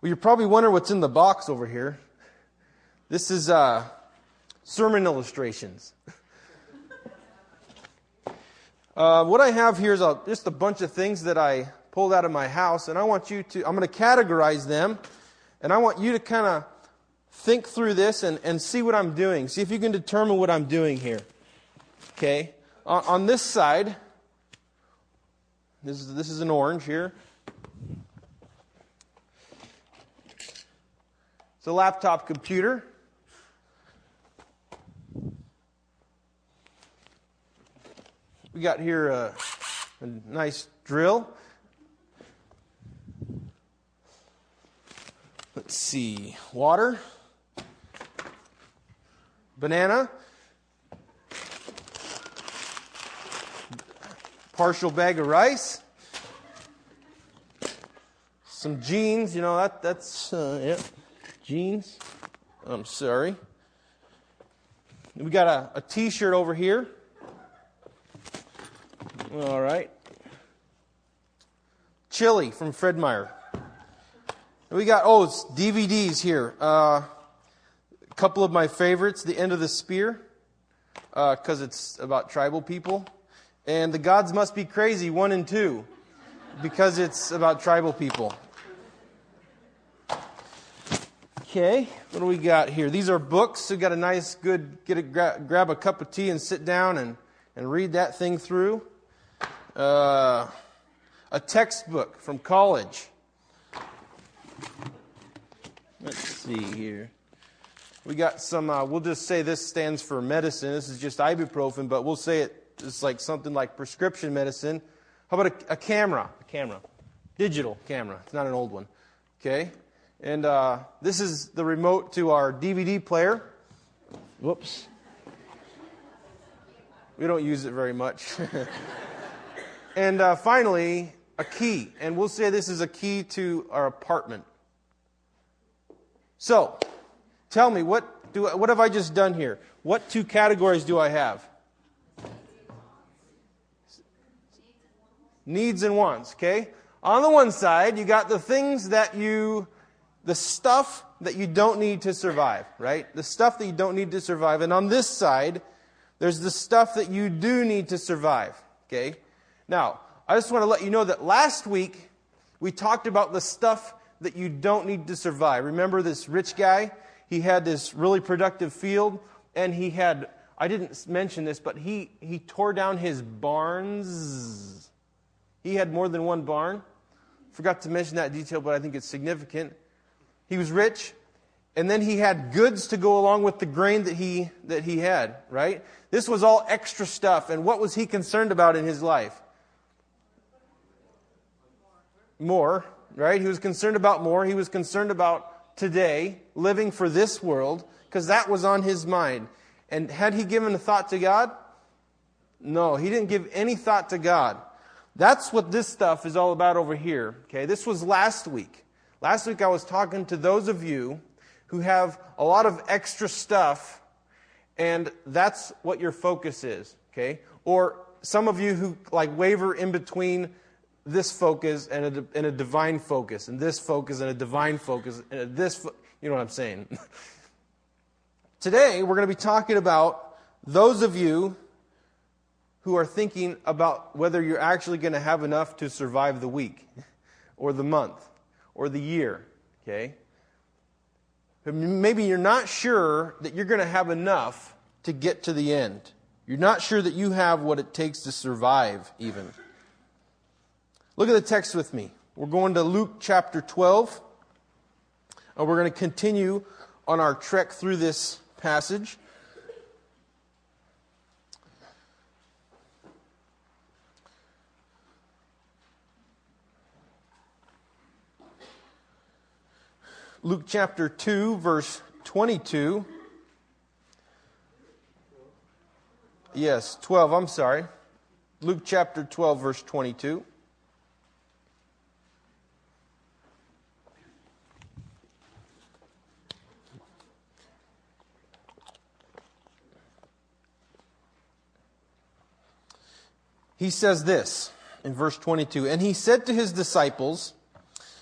Well, you're probably wondering what's in the box over here. This is uh, sermon illustrations. uh, what I have here is a, just a bunch of things that I pulled out of my house, and I want you to, I'm going to categorize them, and I want you to kind of think through this and, and see what I'm doing. See if you can determine what I'm doing here. Okay? On, on this side, this is, this is an orange here. It's a laptop computer. We got here a, a nice drill. Let's see, water, banana, partial bag of rice, some jeans. You know that that's uh, yeah, jeans. I'm sorry. We got a, a T-shirt over here. All right. Chili from Fred Meyer. We got, oh, it's DVDs here. Uh, a couple of my favorites The End of the Spear, because uh, it's about tribal people. And The Gods Must Be Crazy 1 and 2, because it's about tribal people. Okay, what do we got here? These are books. We got a nice, good, get a, gra- grab a cup of tea and sit down and, and read that thing through. Uh, a textbook from college. Let's see here. We got some, uh, we'll just say this stands for medicine. This is just ibuprofen, but we'll say it is like something like prescription medicine. How about a, a camera? A camera. Digital camera. It's not an old one. Okay? And uh, this is the remote to our DVD player. Whoops. We don't use it very much. and uh, finally, a key. And we'll say this is a key to our apartment. So, tell me, what, do, what have I just done here? What two categories do I have? Needs and wants, okay? On the one side, you got the things that you, the stuff that you don't need to survive, right? The stuff that you don't need to survive. And on this side, there's the stuff that you do need to survive, okay? Now, I just want to let you know that last week we talked about the stuff that you don't need to survive. Remember this rich guy? He had this really productive field, and he had, I didn't mention this, but he, he tore down his barns. He had more than one barn. Forgot to mention that detail, but I think it's significant. He was rich, and then he had goods to go along with the grain that he, that he had, right? This was all extra stuff, and what was he concerned about in his life? More, right? He was concerned about more. He was concerned about today, living for this world, because that was on his mind. And had he given a thought to God? No, he didn't give any thought to God. That's what this stuff is all about over here. Okay, this was last week. Last week I was talking to those of you who have a lot of extra stuff, and that's what your focus is. Okay, or some of you who like waver in between this focus and a, and a divine focus, and this focus and a divine focus, and a this, fo- you know what I'm saying. Today, we're going to be talking about those of you who are thinking about whether you're actually going to have enough to survive the week, or the month, or the year, okay? Maybe you're not sure that you're going to have enough to get to the end. You're not sure that you have what it takes to survive, even. Look at the text with me. We're going to Luke chapter 12, and we're going to continue on our trek through this passage. Luke chapter 2, verse 22. Yes, 12, I'm sorry. Luke chapter 12, verse 22. he says this in verse 22 And he said to his disciples,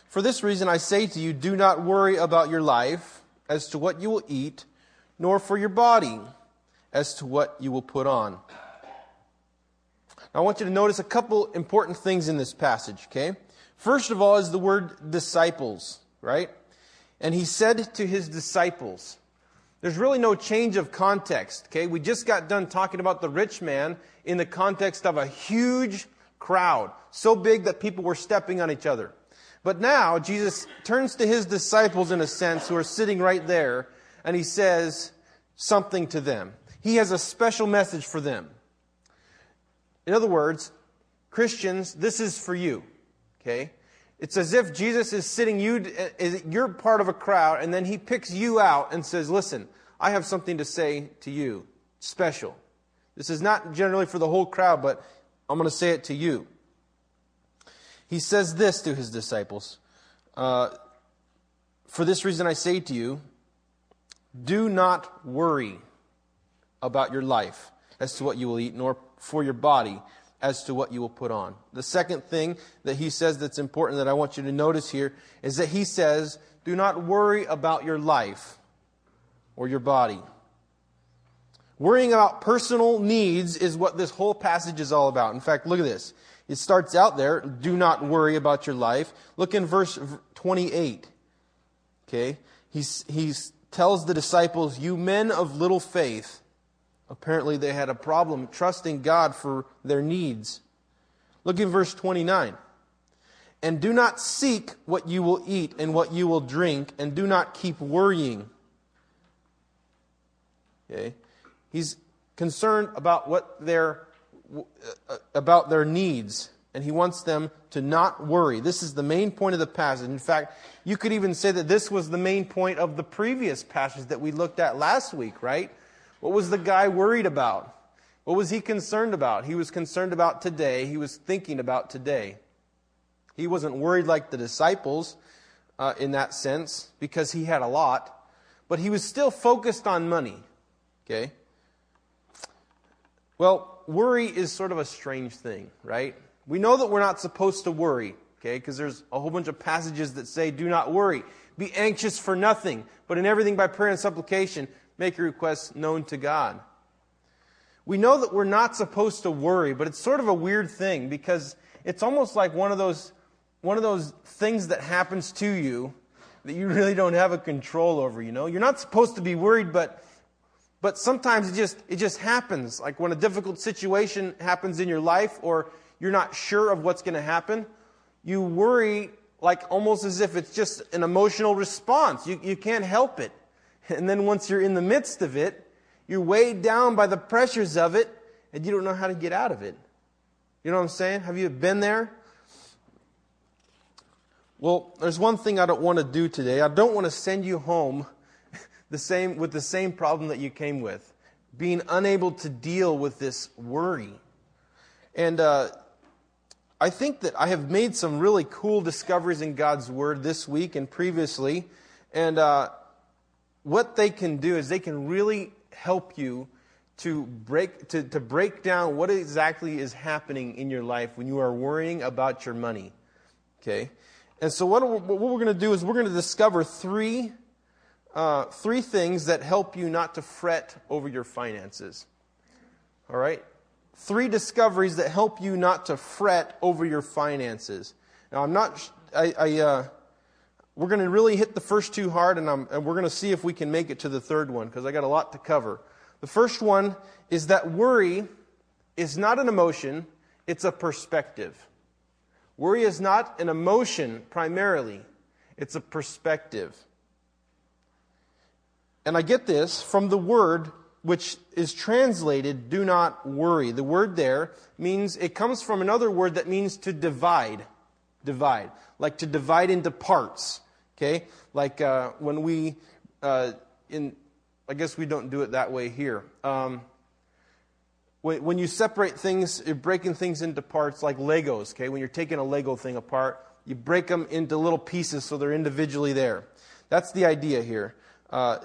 For this reason I say to you, do not worry about your life as to what you will eat, nor for your body as to what you will put on. Now, I want you to notice a couple important things in this passage, okay? First of all is the word disciples, right? And he said to his disciples, there's really no change of context, okay? We just got done talking about the rich man in the context of a huge crowd, so big that people were stepping on each other. But now Jesus turns to his disciples in a sense who are sitting right there and he says something to them. He has a special message for them. In other words, Christians, this is for you. Okay? It's as if Jesus is sitting you, you're part of a crowd, and then he picks you out and says, Listen, I have something to say to you, special. This is not generally for the whole crowd, but I'm going to say it to you. He says this to his disciples uh, For this reason I say to you, do not worry about your life as to what you will eat, nor for your body as to what you will put on. The second thing that he says that's important that I want you to notice here is that he says, do not worry about your life or your body. Worrying about personal needs is what this whole passage is all about. In fact, look at this. It starts out there, do not worry about your life. Look in verse 28. Okay? He, he tells the disciples, You men of little faith. Apparently, they had a problem trusting God for their needs. Look in verse 29. And do not seek what you will eat and what you will drink, and do not keep worrying. Okay? He's concerned about what their about their needs, and he wants them to not worry. This is the main point of the passage. In fact, you could even say that this was the main point of the previous passage that we looked at last week, right? What was the guy worried about? What was he concerned about? He was concerned about today. He was thinking about today. He wasn't worried like the disciples uh, in that sense because he had a lot, but he was still focused on money. Okay? Well, worry is sort of a strange thing, right? We know that we're not supposed to worry, okay? Because there's a whole bunch of passages that say, do not worry. Be anxious for nothing, but in everything by prayer and supplication, make your requests known to God. We know that we're not supposed to worry, but it's sort of a weird thing because it's almost like one of those, one of those things that happens to you that you really don't have a control over, you know? You're not supposed to be worried, but, but sometimes it just, it just happens. Like when a difficult situation happens in your life or you're not sure of what's going to happen, you worry like almost as if it's just an emotional response. You, you can't help it. And then once you're in the midst of it, you're weighed down by the pressures of it, and you don't know how to get out of it. You know what I'm saying? Have you been there? Well, there's one thing I don't want to do today. I don't want to send you home the same, with the same problem that you came with being unable to deal with this worry. And uh, I think that I have made some really cool discoveries in God's Word this week and previously. And uh, what they can do is they can really help you to break, to, to break down what exactly is happening in your life when you are worrying about your money. Okay? And so, what, what we're going to do is we're going to discover three, uh, three things that help you not to fret over your finances. All right? Three discoveries that help you not to fret over your finances. Now, I'm not, I, I uh, we're going to really hit the first two hard, and, and we're going to see if we can make it to the third one because I got a lot to cover. The first one is that worry is not an emotion, it's a perspective. Worry is not an emotion primarily, it's a perspective. And I get this from the word which is translated do not worry. The word there means, it comes from another word that means to divide. Divide. Like to divide into parts. Okay? Like uh, when we, uh, in, I guess we don't do it that way here. Um, when, when you separate things, you're breaking things into parts like Legos, okay? When you're taking a Lego thing apart, you break them into little pieces so they're individually there. That's the idea here. Uh,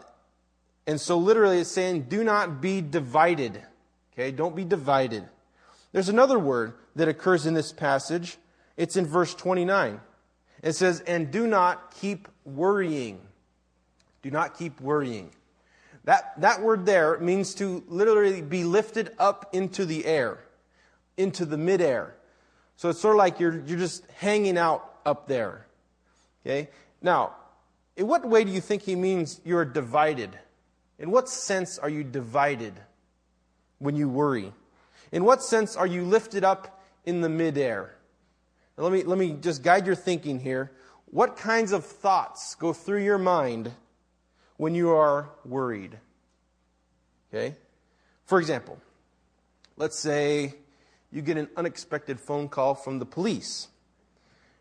and so literally it's saying, do not be divided. Okay? Don't be divided. There's another word that occurs in this passage. It's in verse 29. It says, and do not keep worrying. Do not keep worrying. That, that word there means to literally be lifted up into the air, into the midair. So it's sort of like you're, you're just hanging out up there. Okay? Now, in what way do you think he means you're divided? In what sense are you divided when you worry? In what sense are you lifted up in the midair? Now, let me, let me just guide your thinking here. What kinds of thoughts go through your mind when you are worried? Okay? For example, let's say you get an unexpected phone call from the police,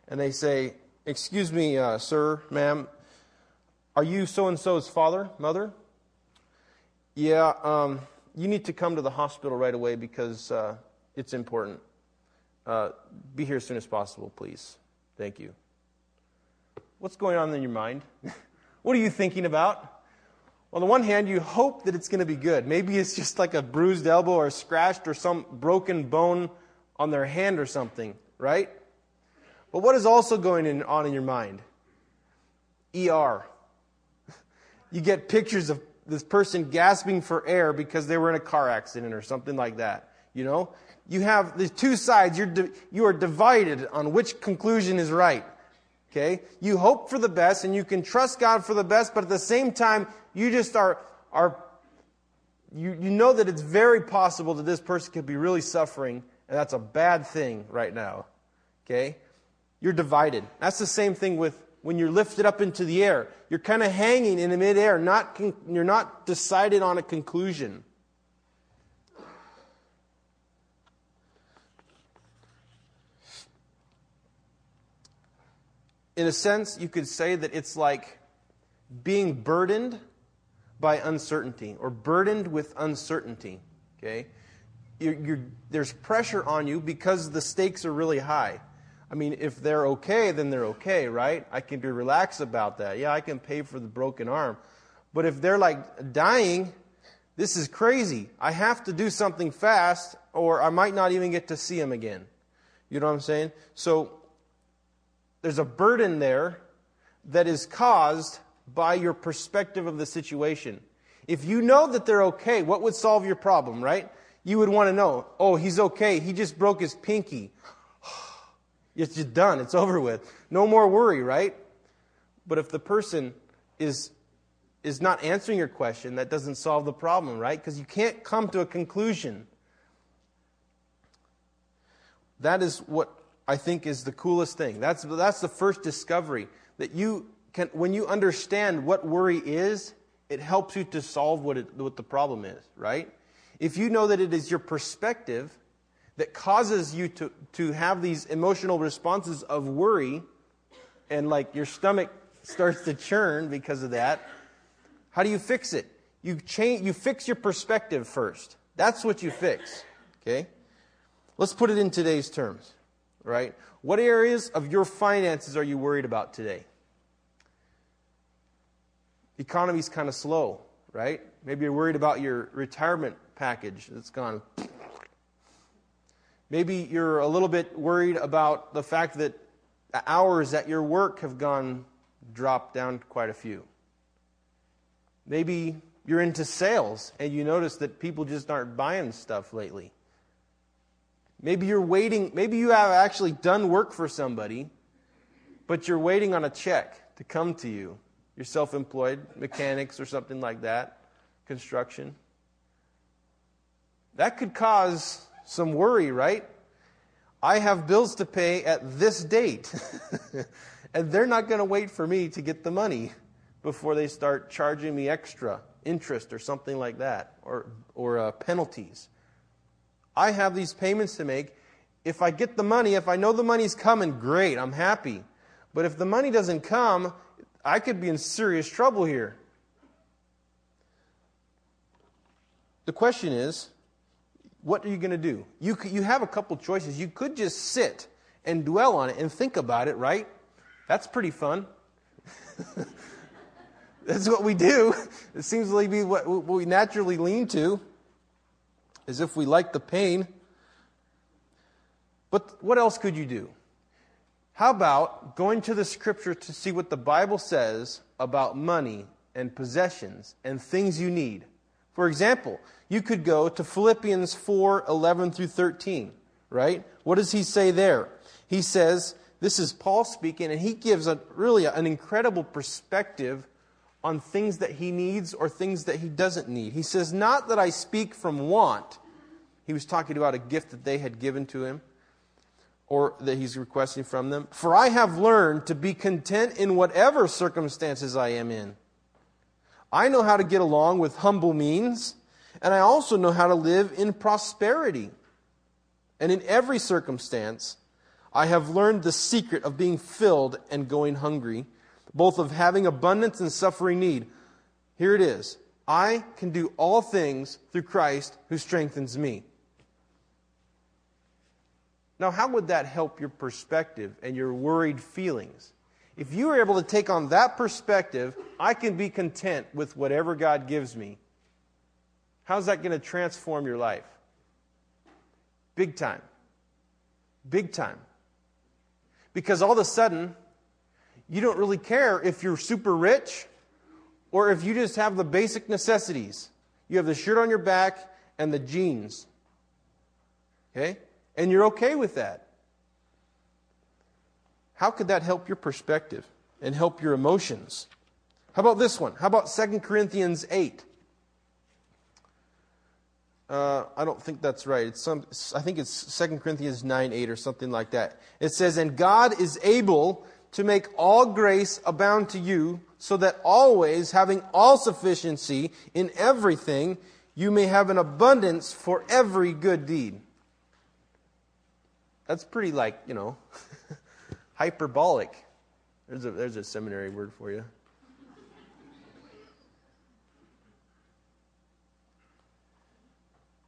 and they say, Excuse me, uh, sir, ma'am, are you so and so's father, mother? Yeah, um, you need to come to the hospital right away because uh, it's important. Uh, be here as soon as possible, please. Thank you. What's going on in your mind? what are you thinking about? On the one hand, you hope that it's going to be good. Maybe it's just like a bruised elbow or scratched or some broken bone on their hand or something, right? But what is also going on in your mind? ER. You get pictures of this person gasping for air because they were in a car accident or something like that. You know? You have the two sides. You're di- you are divided on which conclusion is right. Okay? You hope for the best and you can trust God for the best, but at the same time, you just are, are you, you know that it's very possible that this person could be really suffering, and that's a bad thing right now. Okay? You're divided. That's the same thing with when you're lifted up into the air. You're kind of hanging in the midair, not con- you're not decided on a conclusion. In a sense, you could say that it's like being burdened by uncertainty or burdened with uncertainty. Okay? You're, you're, there's pressure on you because the stakes are really high. I mean, if they're okay, then they're okay, right? I can be relaxed about that. Yeah, I can pay for the broken arm. But if they're like dying, this is crazy. I have to do something fast, or I might not even get to see them again. You know what I'm saying? So there's a burden there that is caused by your perspective of the situation. If you know that they're okay, what would solve your problem, right? You would want to know, oh, he's okay. He just broke his pinky. It's just done. It's over with. No more worry, right? But if the person is is not answering your question, that doesn't solve the problem, right? Because you can't come to a conclusion. That is what I think is the coolest thing. That's that's the first discovery that you can when you understand what worry is, it helps you to solve what it, what the problem is, right? If you know that it is your perspective that causes you to, to have these emotional responses of worry and like your stomach starts to churn because of that, how do you fix it? You change you fix your perspective first. That's what you fix. Okay? Let's put it in today's terms. Right? What areas of your finances are you worried about today? The economy's kind of slow, right? Maybe you're worried about your retirement package that's gone Maybe you're a little bit worried about the fact that the hours at your work have gone dropped down quite a few. Maybe you're into sales and you notice that people just aren't buying stuff lately. Maybe you're waiting, maybe you have actually done work for somebody, but you're waiting on a check to come to you. You're self employed, mechanics or something like that, construction. That could cause some worry, right? I have bills to pay at this date, and they're not going to wait for me to get the money before they start charging me extra interest or something like that, or, or uh, penalties. I have these payments to make. If I get the money, if I know the money's coming, great, I'm happy. But if the money doesn't come, I could be in serious trouble here. The question is what are you going to do? You, you have a couple choices. You could just sit and dwell on it and think about it, right? That's pretty fun. That's what we do. It seems to be what we naturally lean to, as if we like the pain. But what else could you do? How about going to the scripture to see what the Bible says about money and possessions and things you need? For example, you could go to Philippians 4 11 through 13, right? What does he say there? He says, this is Paul speaking, and he gives a, really an incredible perspective on things that he needs or things that he doesn't need. He says, Not that I speak from want. He was talking about a gift that they had given to him or that he's requesting from them. For I have learned to be content in whatever circumstances I am in. I know how to get along with humble means, and I also know how to live in prosperity. And in every circumstance, I have learned the secret of being filled and going hungry, both of having abundance and suffering need. Here it is I can do all things through Christ who strengthens me. Now, how would that help your perspective and your worried feelings? If you were able to take on that perspective, I can be content with whatever God gives me. How's that going to transform your life? Big time. Big time. Because all of a sudden, you don't really care if you're super rich or if you just have the basic necessities. You have the shirt on your back and the jeans. Okay? And you're okay with that. How could that help your perspective and help your emotions? How about this one? How about 2 Corinthians 8? Uh, I don't think that's right. It's some, I think it's 2 Corinthians 9 8 or something like that. It says, And God is able to make all grace abound to you, so that always, having all sufficiency in everything, you may have an abundance for every good deed. That's pretty, like, you know, hyperbolic. There's a, there's a seminary word for you.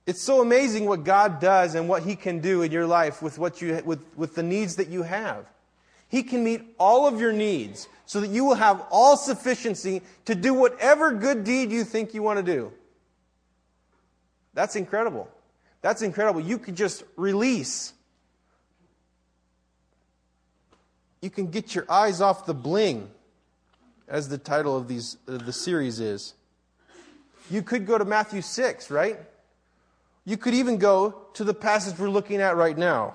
It's so amazing what God does and what He can do in your life with, what you, with, with the needs that you have. He can meet all of your needs so that you will have all sufficiency to do whatever good deed you think you want to do. That's incredible. That's incredible. You could just release. You can get your eyes off the bling, as the title of these, uh, the series is. You could go to Matthew 6, right? You could even go to the passage we're looking at right now.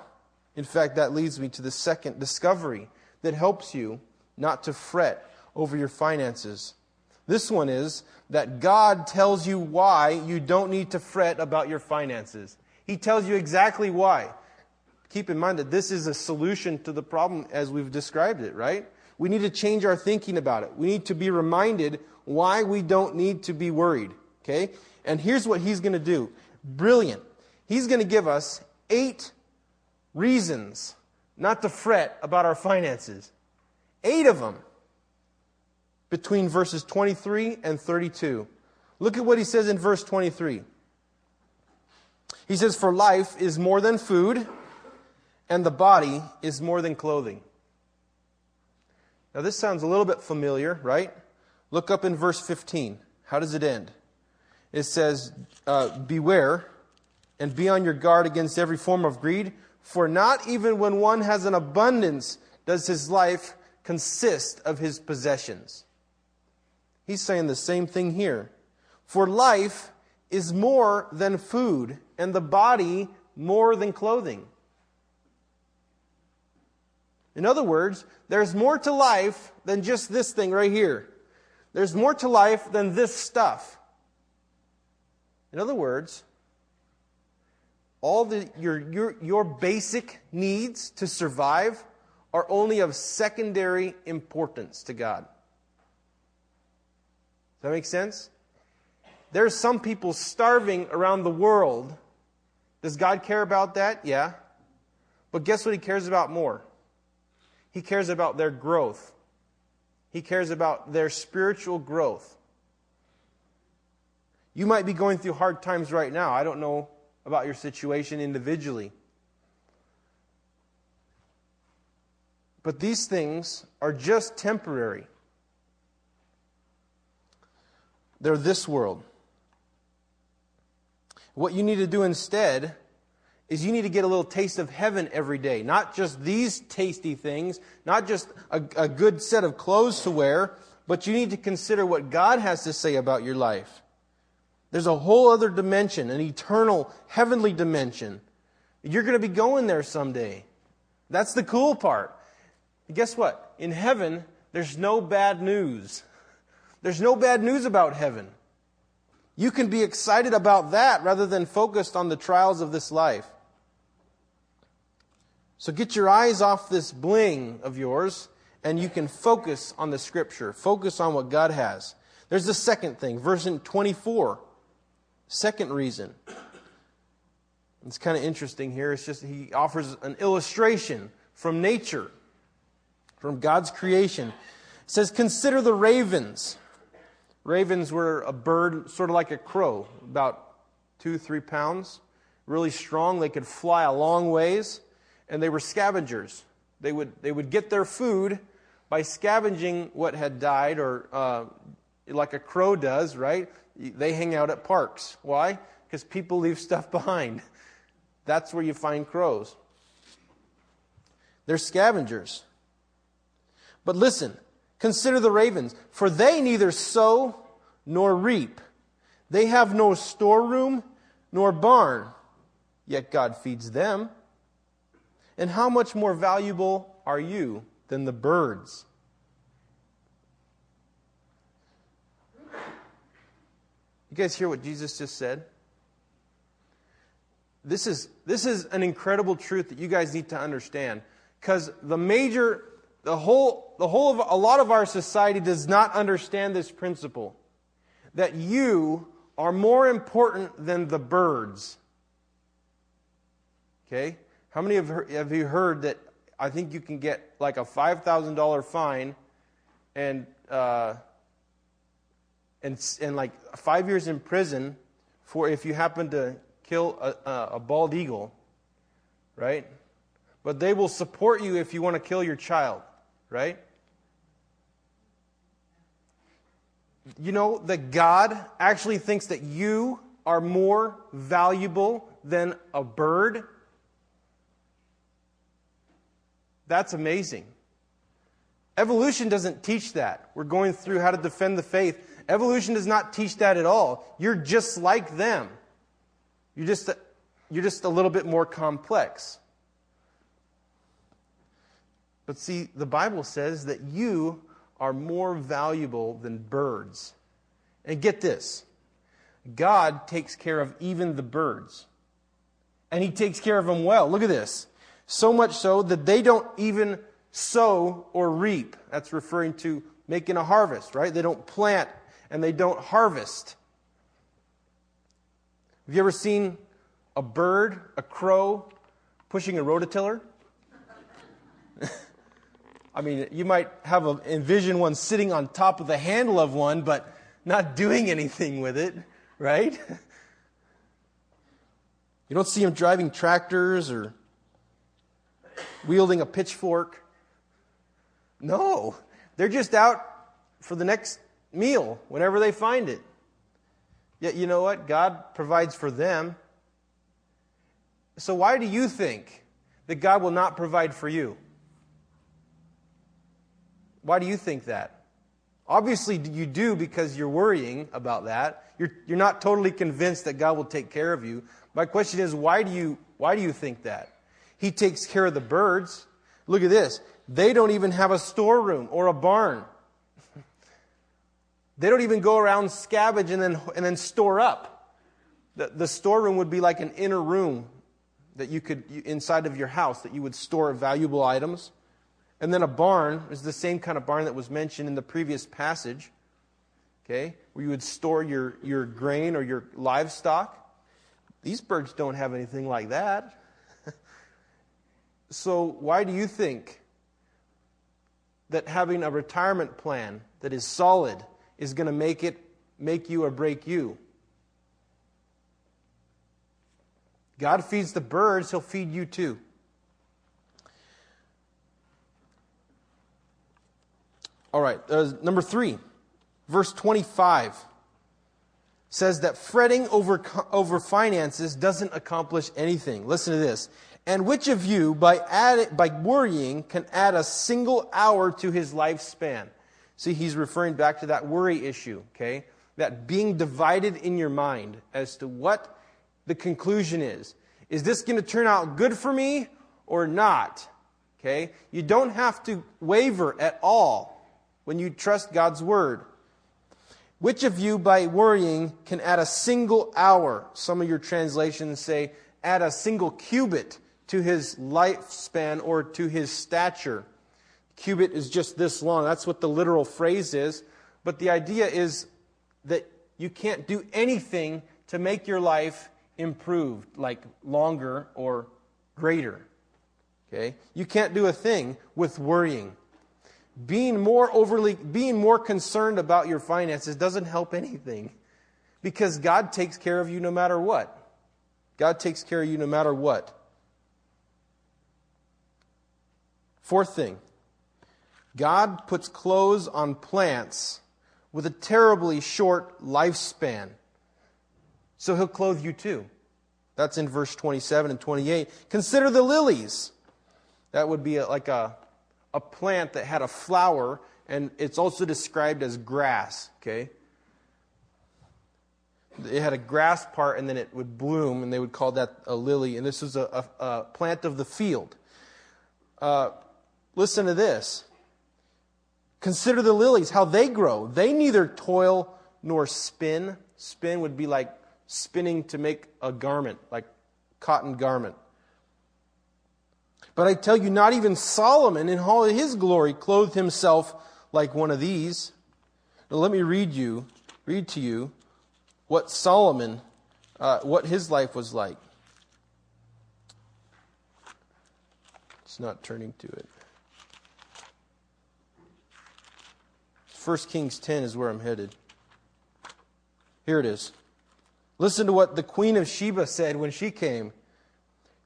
In fact, that leads me to the second discovery that helps you not to fret over your finances. This one is that God tells you why you don't need to fret about your finances. He tells you exactly why. Keep in mind that this is a solution to the problem as we've described it, right? We need to change our thinking about it. We need to be reminded why we don't need to be worried, okay? And here's what he's going to do brilliant. He's going to give us eight reasons not to fret about our finances. Eight of them between verses 23 and 32. Look at what he says in verse 23. He says, For life is more than food, and the body is more than clothing. Now, this sounds a little bit familiar, right? Look up in verse 15. How does it end? it says, uh, Beware and be on your guard against every form of greed, for not even when one has an abundance does his life consist of his possessions. He's saying the same thing here. For life is more than food, and the body more than clothing. In other words, there's more to life than just this thing right here. There's more to life than this stuff. In other words, all the, your, your, your basic needs to survive are only of secondary importance to God. Does that make sense? There's some people starving around the world. Does God care about that? Yeah. But guess what He cares about more? He cares about their growth. He cares about their spiritual growth. You might be going through hard times right now. I don't know about your situation individually. But these things are just temporary. They're this world. What you need to do instead is you need to get a little taste of heaven every day. Not just these tasty things, not just a, a good set of clothes to wear, but you need to consider what God has to say about your life. There's a whole other dimension, an eternal, heavenly dimension. You're going to be going there someday. That's the cool part. And guess what? In heaven, there's no bad news. There's no bad news about heaven. You can be excited about that rather than focused on the trials of this life. So get your eyes off this bling of yours and you can focus on the scripture. Focus on what God has. There's the second thing, verse 24. Second reason. It's kind of interesting here. It's just he offers an illustration from nature, from God's creation. It says, Consider the ravens. Ravens were a bird sort of like a crow, about two, three pounds, really strong. They could fly a long ways and they were scavengers. They would, they would get their food by scavenging what had died, or uh, like a crow does, right? They hang out at parks. Why? Because people leave stuff behind. That's where you find crows. They're scavengers. But listen, consider the ravens, for they neither sow nor reap. They have no storeroom nor barn, yet God feeds them. And how much more valuable are you than the birds? You guys hear what Jesus just said? This is, this is an incredible truth that you guys need to understand. Because the major, the whole, the whole of, a lot of our society does not understand this principle. That you are more important than the birds. Okay? How many have you heard that I think you can get like a $5,000 fine and, uh, and, and like five years in prison for if you happen to kill a, a bald eagle, right? But they will support you if you want to kill your child, right? You know that God actually thinks that you are more valuable than a bird That's amazing. Evolution doesn't teach that. We're going through how to defend the faith. Evolution does not teach that at all. You're just like them. You're just a, you're just a little bit more complex. But see, the Bible says that you are more valuable than birds. And get this God takes care of even the birds. And He takes care of them well. Look at this. So much so that they don't even sow or reap. That's referring to making a harvest, right? They don't plant and they don't harvest. Have you ever seen a bird, a crow, pushing a rototiller? I mean, you might have a, envision one sitting on top of the handle of one, but not doing anything with it, right? You don't see them driving tractors or wielding a pitchfork. No, they're just out for the next meal whenever they find it. Yet, you know what? God provides for them. So, why do you think that God will not provide for you? Why do you think that? Obviously, you do because you're worrying about that. You're, you're not totally convinced that God will take care of you. My question is, why do you, why do you think that? He takes care of the birds. Look at this. They don't even have a storeroom or a barn. They don't even go around scavenge and then, and then store up. The, the storeroom would be like an inner room that you could, inside of your house, that you would store valuable items. And then a barn is the same kind of barn that was mentioned in the previous passage, okay, where you would store your, your grain or your livestock. These birds don't have anything like that. So, why do you think that having a retirement plan that is solid is going to make it make you or break you? God feeds the birds, He'll feed you too. All right, uh, number three, verse 25. says that fretting over, over finances doesn't accomplish anything. Listen to this. And which of you, by, by worrying, can add a single hour to his lifespan? See, he's referring back to that worry issue, okay? That being divided in your mind as to what the conclusion is. Is this going to turn out good for me or not? Okay? You don't have to waver at all when you trust God's word. Which of you, by worrying, can add a single hour? Some of your translations say, add a single cubit to his lifespan or to his stature. Cubit is just this long. That's what the literal phrase is. But the idea is that you can't do anything to make your life improved, like longer or greater. Okay? You can't do a thing with worrying. Being more overly being more concerned about your finances doesn't help anything because God takes care of you no matter what. God takes care of you no matter what. Fourth thing God puts clothes on plants with a terribly short lifespan. So he'll clothe you too. That's in verse 27 and 28. Consider the lilies. That would be a, like a, a plant that had a flower, and it's also described as grass, okay? It had a grass part, and then it would bloom, and they would call that a lily. And this was a, a, a plant of the field. Uh, listen to this. Consider the lilies, how they grow. They neither toil nor spin. Spin would be like spinning to make a garment, like cotton garment. But I tell you, not even Solomon in all his glory clothed himself like one of these. Now let me read you, read to you what Solomon, uh, what his life was like. It's not turning to it. 1 Kings 10 is where I'm headed. Here it is. Listen to what the Queen of Sheba said when she came.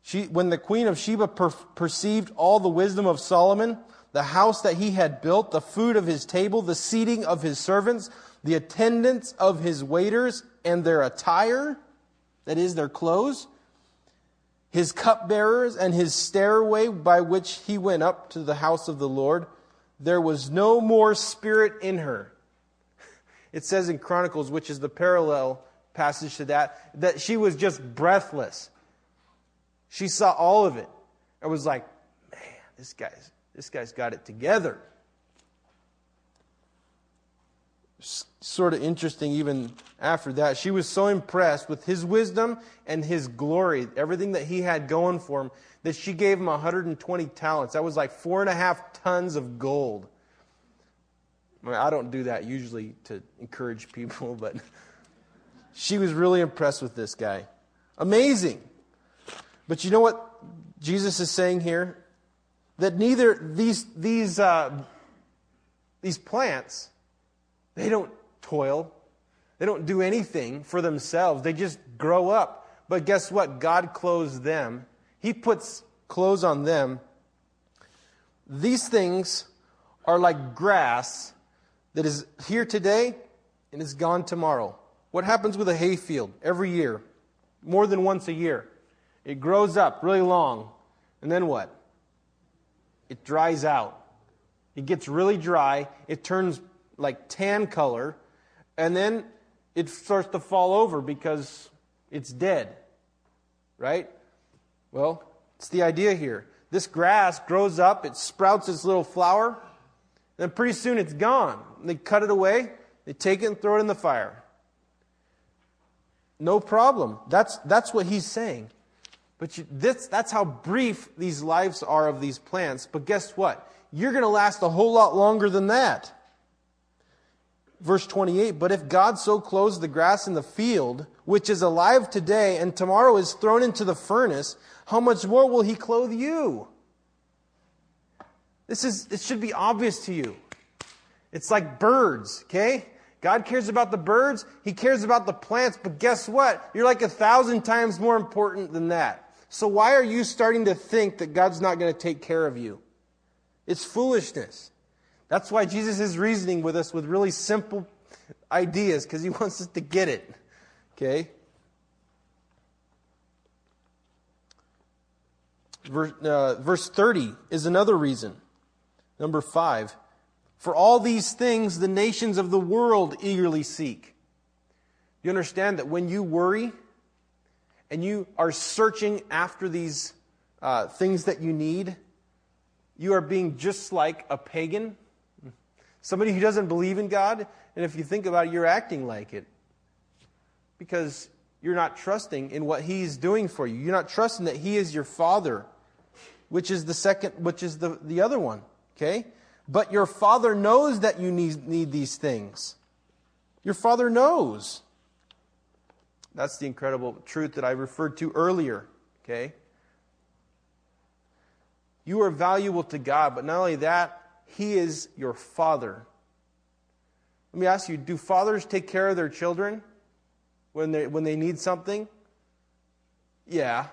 She, when the Queen of Sheba per- perceived all the wisdom of Solomon, the house that he had built, the food of his table, the seating of his servants, the attendance of his waiters, and their attire, that is, their clothes, his cupbearers, and his stairway by which he went up to the house of the Lord, there was no more spirit in her. It says in Chronicles, which is the parallel passage to that, that she was just breathless. She saw all of it and was like, man, this guy's, this guy's got it together. Sort of interesting, even after that. She was so impressed with his wisdom and his glory, everything that he had going for him, that she gave him 120 talents. That was like four and a half tons of gold. I, mean, I don't do that usually to encourage people, but she was really impressed with this guy. Amazing. But you know what Jesus is saying here? That neither these, these, uh, these plants, they don't toil. They don't do anything for themselves. They just grow up. But guess what? God clothes them. He puts clothes on them. These things are like grass that is here today and is gone tomorrow. What happens with a hayfield every year? More than once a year. It grows up really long. And then what? It dries out. It gets really dry. It turns like tan color. And then it starts to fall over because it's dead. Right? Well, it's the idea here. This grass grows up, it sprouts its little flower, then pretty soon it's gone. They cut it away, they take it and throw it in the fire. No problem. That's, that's what he's saying. But you, this, that's how brief these lives are of these plants. But guess what? You're going to last a whole lot longer than that. Verse 28 But if God so clothes the grass in the field, which is alive today and tomorrow is thrown into the furnace, how much more will he clothe you? This is, it should be obvious to you. It's like birds, okay? God cares about the birds, He cares about the plants, but guess what? You're like a thousand times more important than that. So why are you starting to think that God's not going to take care of you? It's foolishness. That's why Jesus is reasoning with us with really simple ideas, because He wants us to get it. Okay? Verse, uh, verse 30 is another reason. Number 5. For all these things the nations of the world eagerly seek. You understand that when you worry and you are searching after these uh, things that you need, you are being just like a pagan, somebody who doesn't believe in God. And if you think about it, you're acting like it because you're not trusting in what He's doing for you. You're not trusting that He is your Father, which is the second, which is the, the other one. Okay? But your Father knows that you need, need these things. Your Father knows. That's the incredible truth that I referred to earlier. Okay? You are valuable to God, but not only that, He is your Father. Let me ask you do fathers take care of their children when they, when they need something? Yeah.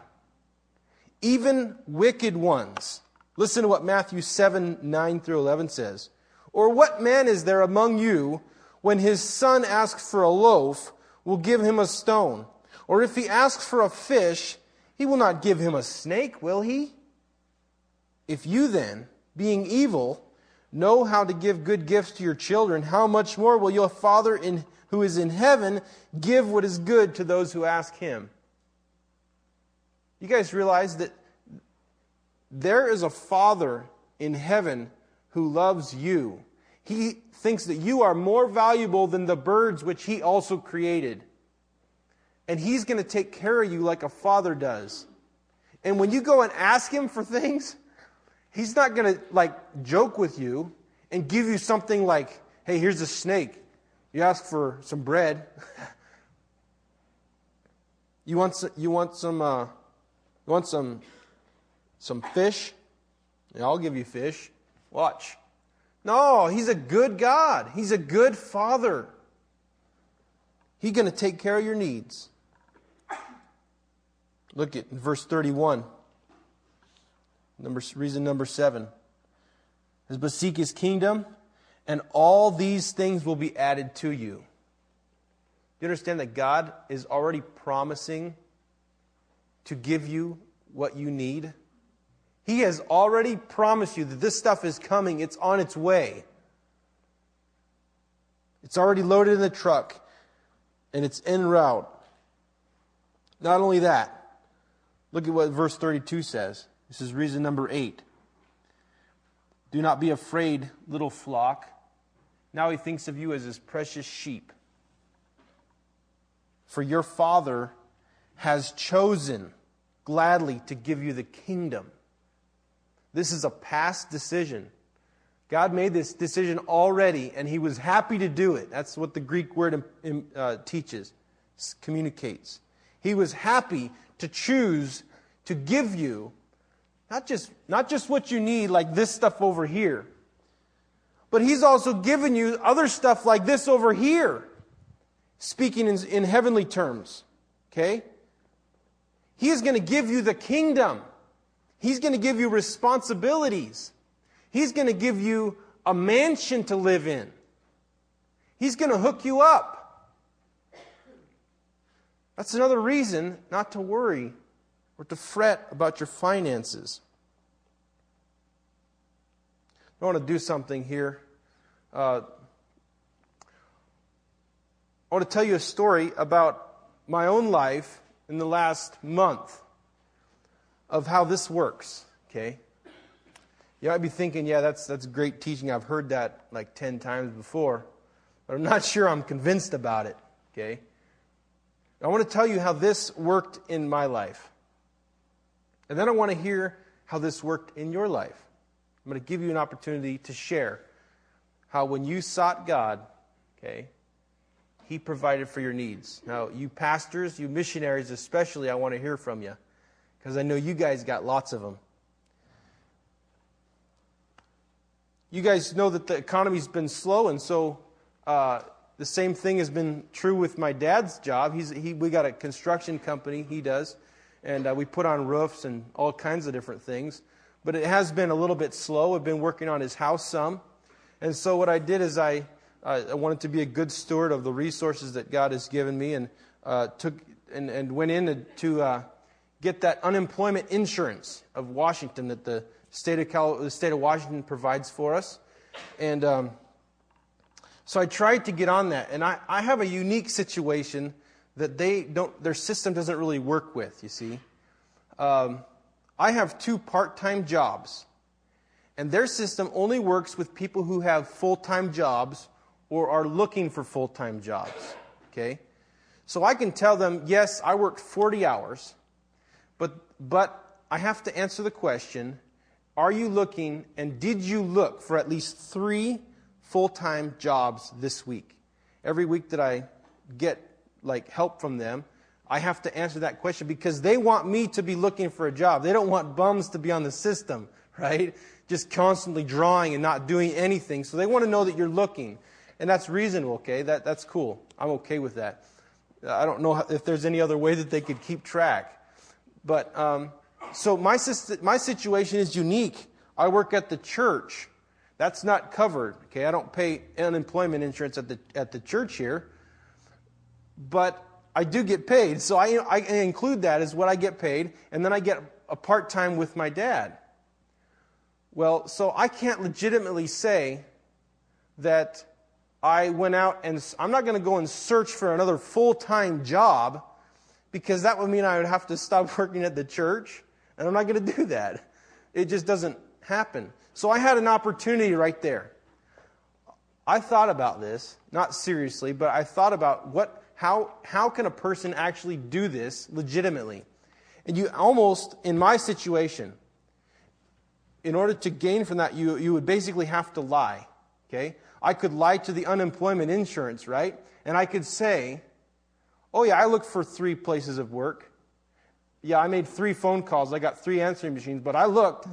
Even wicked ones. Listen to what Matthew 7 9 through 11 says. Or what man is there among you when his son asks for a loaf, will give him a stone? Or if he asks for a fish, he will not give him a snake, will he? If you then, being evil, know how to give good gifts to your children, how much more will your Father in, who is in heaven give what is good to those who ask him? You guys realize that there is a Father in heaven who loves you. He thinks that you are more valuable than the birds which he also created. And he's going to take care of you like a father does. And when you go and ask him for things, He's not going to like joke with you and give you something like, hey, here's a snake. You ask for some bread. you want some, you want some uh, you want some some fish? Yeah, I'll give you fish. Watch. No, he's a good God. He's a good father. He's going to take care of your needs. Look at verse 31. Number, reason number seven is but seek his kingdom, and all these things will be added to you. Do you understand that God is already promising to give you what you need? He has already promised you that this stuff is coming, it's on its way. It's already loaded in the truck, and it's en route. Not only that, look at what verse 32 says. This is reason number eight. Do not be afraid, little flock. Now he thinks of you as his precious sheep. For your Father has chosen gladly to give you the kingdom. This is a past decision. God made this decision already, and he was happy to do it. That's what the Greek word uh, teaches, communicates. He was happy to choose to give you not just, not just what you need, like this stuff over here, but He's also given you other stuff like this over here, speaking in, in heavenly terms. Okay? He is going to give you the kingdom. He's going to give you responsibilities. He's going to give you a mansion to live in. He's going to hook you up. That's another reason not to worry or to fret about your finances. I want to do something here. Uh, I want to tell you a story about my own life in the last month of how this works, okay? You might be thinking, yeah, that's, that's great teaching. I've heard that like 10 times before, but I'm not sure I'm convinced about it, okay? I want to tell you how this worked in my life. And then I want to hear how this worked in your life. I'm going to give you an opportunity to share how when you sought God, okay, He provided for your needs. Now, you pastors, you missionaries especially, I want to hear from you because I know you guys got lots of them. You guys know that the economy's been slow, and so uh, the same thing has been true with my dad's job. He's, he, we got a construction company, he does and uh, we put on roofs and all kinds of different things. But it has been a little bit slow. I've been working on his house some. And so what I did is I, uh, I wanted to be a good steward of the resources that God has given me. And uh, took and, and went in to uh, get that unemployment insurance of Washington that the state of, Cal- the state of Washington provides for us. And um, so I tried to get on that. And I, I have a unique situation that they don't, their system doesn't really work with, you see. Um, I have two part time jobs, and their system only works with people who have full time jobs or are looking for full time jobs. Okay? So I can tell them, yes, I worked 40 hours, but, but I have to answer the question are you looking and did you look for at least three full time jobs this week? Every week that I get like help from them, I have to answer that question because they want me to be looking for a job. They don't want bums to be on the system, right? Just constantly drawing and not doing anything. So they want to know that you're looking. And that's reasonable, okay? That, that's cool. I'm okay with that. I don't know if there's any other way that they could keep track. But um, so my, my situation is unique. I work at the church. That's not covered. Okay, I don't pay unemployment insurance at the at the church here, but I do get paid. So I, I include that as what I get paid, and then I get a part time with my dad. Well, so I can't legitimately say that I went out and I'm not going to go and search for another full time job because that would mean I would have to stop working at the church, and I'm not going to do that. It just doesn't happen. So I had an opportunity right there. I thought about this, not seriously, but I thought about what, how, how can a person actually do this legitimately? And you almost, in my situation, in order to gain from that, you, you would basically have to lie. Okay? I could lie to the unemployment insurance, right? And I could say, oh, yeah, I looked for three places of work. Yeah, I made three phone calls. I got three answering machines, but I looked.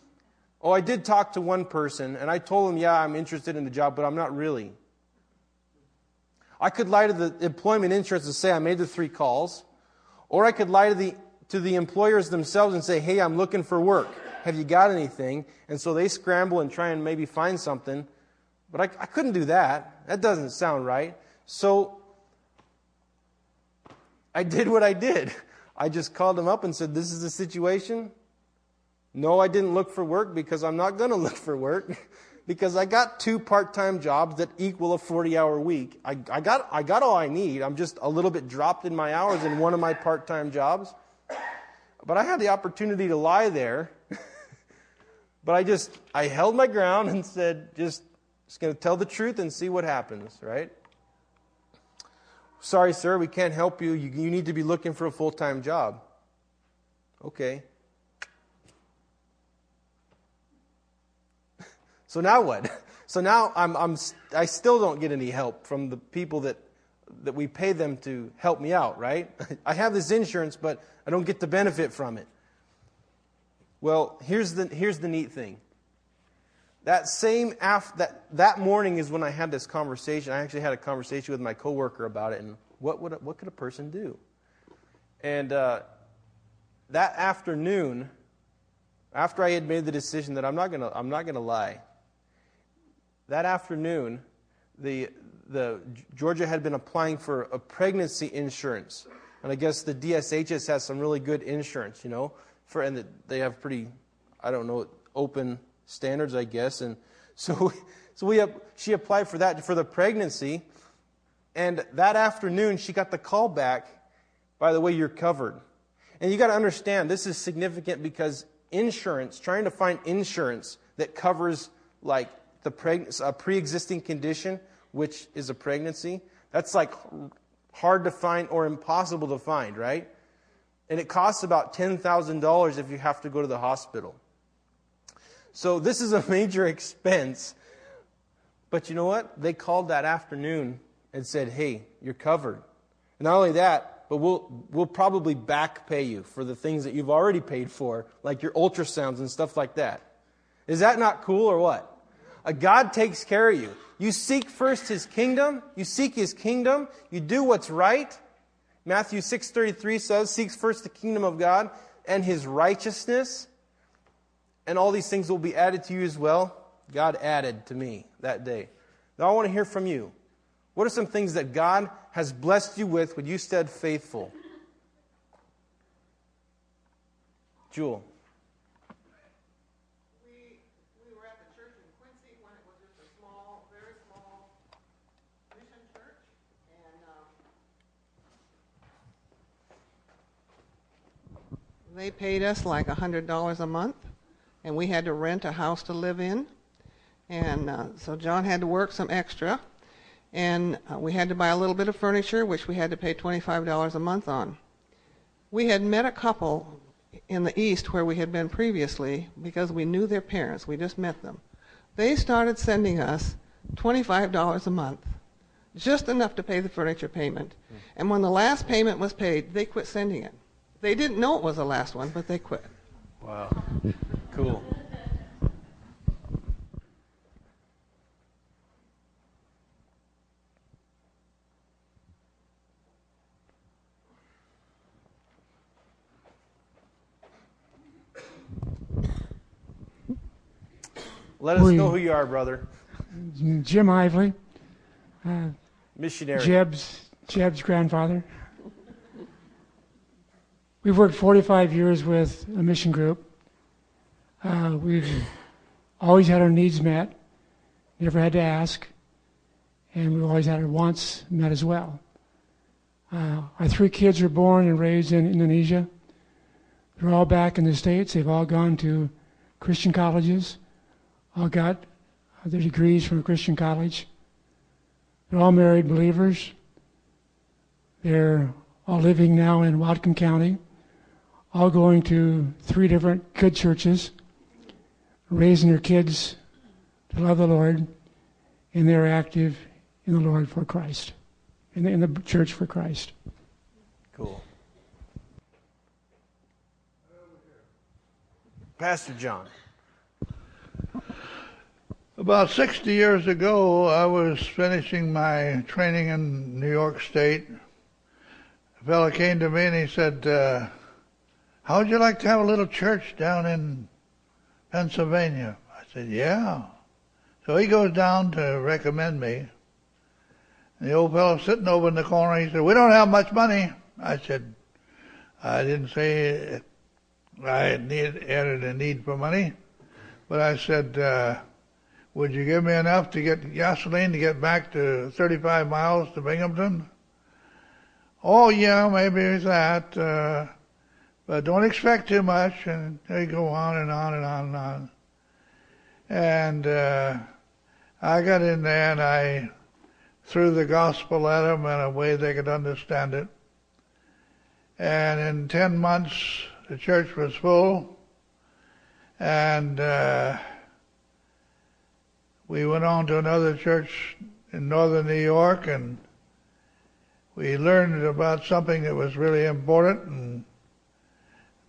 oh, I did talk to one person, and I told him, yeah, I'm interested in the job, but I'm not really. I could lie to the employment insurance and say I made the three calls, or I could lie to the, to the employers themselves and say, hey, I'm looking for work. Have you got anything? And so they scramble and try and maybe find something. But I, I couldn't do that. That doesn't sound right. So I did what I did. I just called them up and said, This is the situation. No, I didn't look for work because I'm not going to look for work because I got two part time jobs that equal a 40 hour week. I, I, got, I got all I need. I'm just a little bit dropped in my hours in one of my part time jobs. But I had the opportunity to lie there. but I just, I held my ground and said, just just going to tell the truth and see what happens, right? Sorry, sir, we can't help you. You, you need to be looking for a full time job. Okay. So now what? So now I'm, I'm, I still don't get any help from the people that, that we pay them to help me out, right? I have this insurance, but I don't get the benefit from it. Well, here's the, here's the neat thing that same af- that, that morning is when I had this conversation. I actually had a conversation with my coworker about it, and what would a, what could a person do? And uh, that afternoon, after I had made the decision that I'm not gonna I'm not gonna lie. That afternoon, the the Georgia had been applying for a pregnancy insurance, and I guess the DSHS has some really good insurance, you know, for and they have pretty I don't know open standards, I guess. And so, so we, she applied for that for the pregnancy. And that afternoon, she got the call back. By the way, you're covered. And you got to understand, this is significant because insurance, trying to find insurance that covers like the preg- a pre-existing condition, which is a pregnancy, that's like hard to find or impossible to find, right? And it costs about $10,000 if you have to go to the hospital. So this is a major expense. But you know what? They called that afternoon and said, hey, you're covered. And not only that, but we'll, we'll probably back pay you for the things that you've already paid for, like your ultrasounds and stuff like that. Is that not cool or what? A God takes care of you. You seek first his kingdom, you seek his kingdom, you do what's right. Matthew 6:33 says, "Seeks first the kingdom of God and his righteousness, and all these things will be added to you as well. God added to me that day. Now I want to hear from you. What are some things that God has blessed you with when you stayed faithful? Jewel. We, we were at the church in Quincy when it was just a small, very small mission church. And um, they paid us like a $100 a month. And we had to rent a house to live in. And uh, so John had to work some extra. And uh, we had to buy a little bit of furniture, which we had to pay $25 a month on. We had met a couple in the East where we had been previously because we knew their parents. We just met them. They started sending us $25 a month, just enough to pay the furniture payment. And when the last payment was paid, they quit sending it. They didn't know it was the last one, but they quit. Wow. Cool. Let us We- know who you are, brother. Jim Ively, uh, Missionary. Jeb's, Jeb's grandfather. We've worked 45 years with a mission group. Uh, we've always had our needs met, never had to ask, and we've always had our wants met as well. Uh, our three kids were born and raised in Indonesia. They're all back in the States. They've all gone to Christian colleges, all got their degrees from a Christian college. They're all married believers. They're all living now in Whatcom County, all going to three different good churches, raising their kids to love the Lord, and they're active in the Lord for Christ, in the, in the church for Christ. Cool. Pastor John. About 60 years ago, I was finishing my training in New York State. A fellow came to me and he said, uh, How would you like to have a little church down in Pennsylvania? I said, Yeah. So he goes down to recommend me. And the old fellow sitting over in the corner, he said, We don't have much money. I said, I didn't say I had a need for money, but I said, uh, would you give me enough to get gasoline to get back to 35 miles to Binghamton? Oh, yeah, maybe that. Uh, but don't expect too much. And they go on and on and on and on. And uh, I got in there and I threw the gospel at them in a way they could understand it. And in 10 months, the church was full. And uh, we went on to another church in northern New York and we learned about something that was really important and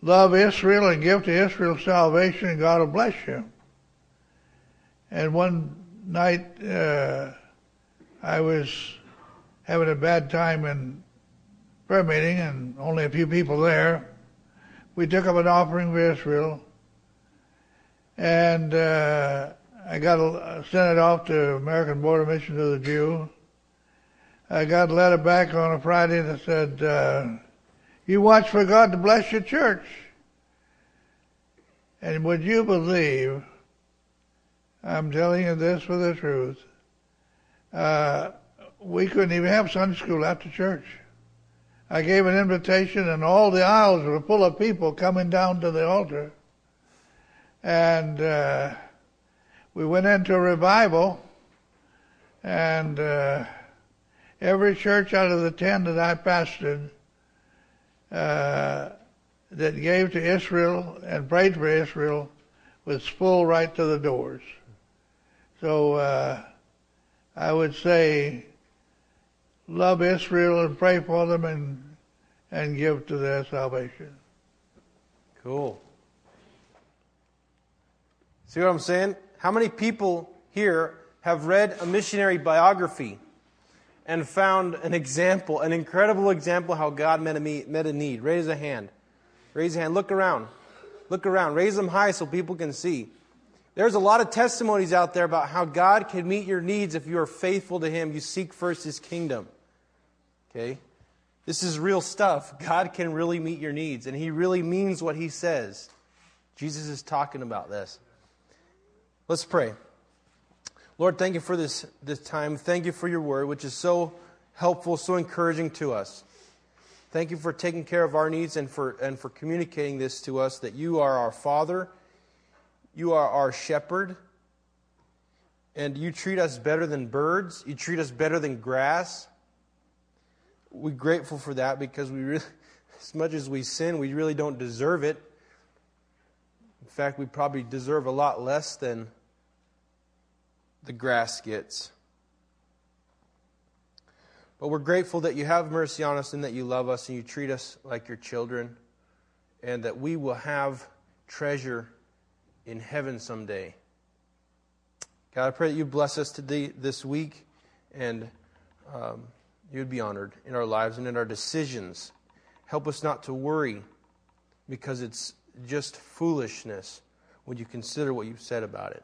love Israel and give to Israel salvation and God will bless you. And one night uh, I was having a bad time in prayer meeting and only a few people there. We took up an offering for Israel and uh, I got a, sent it off to American Board of Mission to the Jew. I got a letter back on a Friday that said, uh, "You watch for God to bless your church." And would you believe? I'm telling you this for the truth. Uh, we couldn't even have Sunday school after church. I gave an invitation, and all the aisles were full of people coming down to the altar. And uh, we went into a revival, and uh, every church out of the ten that I pastored uh, that gave to Israel and prayed for Israel was full right to the doors. So uh, I would say, love Israel and pray for them and and give to their salvation. Cool. See what I'm saying? How many people here have read a missionary biography and found an example, an incredible example how God met a, met a need? Raise a hand. Raise a hand. Look around. Look around. Raise them high so people can see. There's a lot of testimonies out there about how God can meet your needs if you are faithful to Him. You seek first His kingdom. Okay? This is real stuff. God can really meet your needs, and He really means what He says. Jesus is talking about this. Let's pray. Lord, thank you for this, this time. Thank you for your word, which is so helpful, so encouraging to us. Thank you for taking care of our needs and for, and for communicating this to us that you are our Father, you are our shepherd, and you treat us better than birds, you treat us better than grass. We're grateful for that because we really, as much as we sin, we really don't deserve it. In fact, we probably deserve a lot less than the grass gets. But we're grateful that you have mercy on us and that you love us and you treat us like your children and that we will have treasure in heaven someday. God, I pray that you bless us today, this week, and um, you would be honored in our lives and in our decisions. Help us not to worry because it's just foolishness when you consider what you've said about it.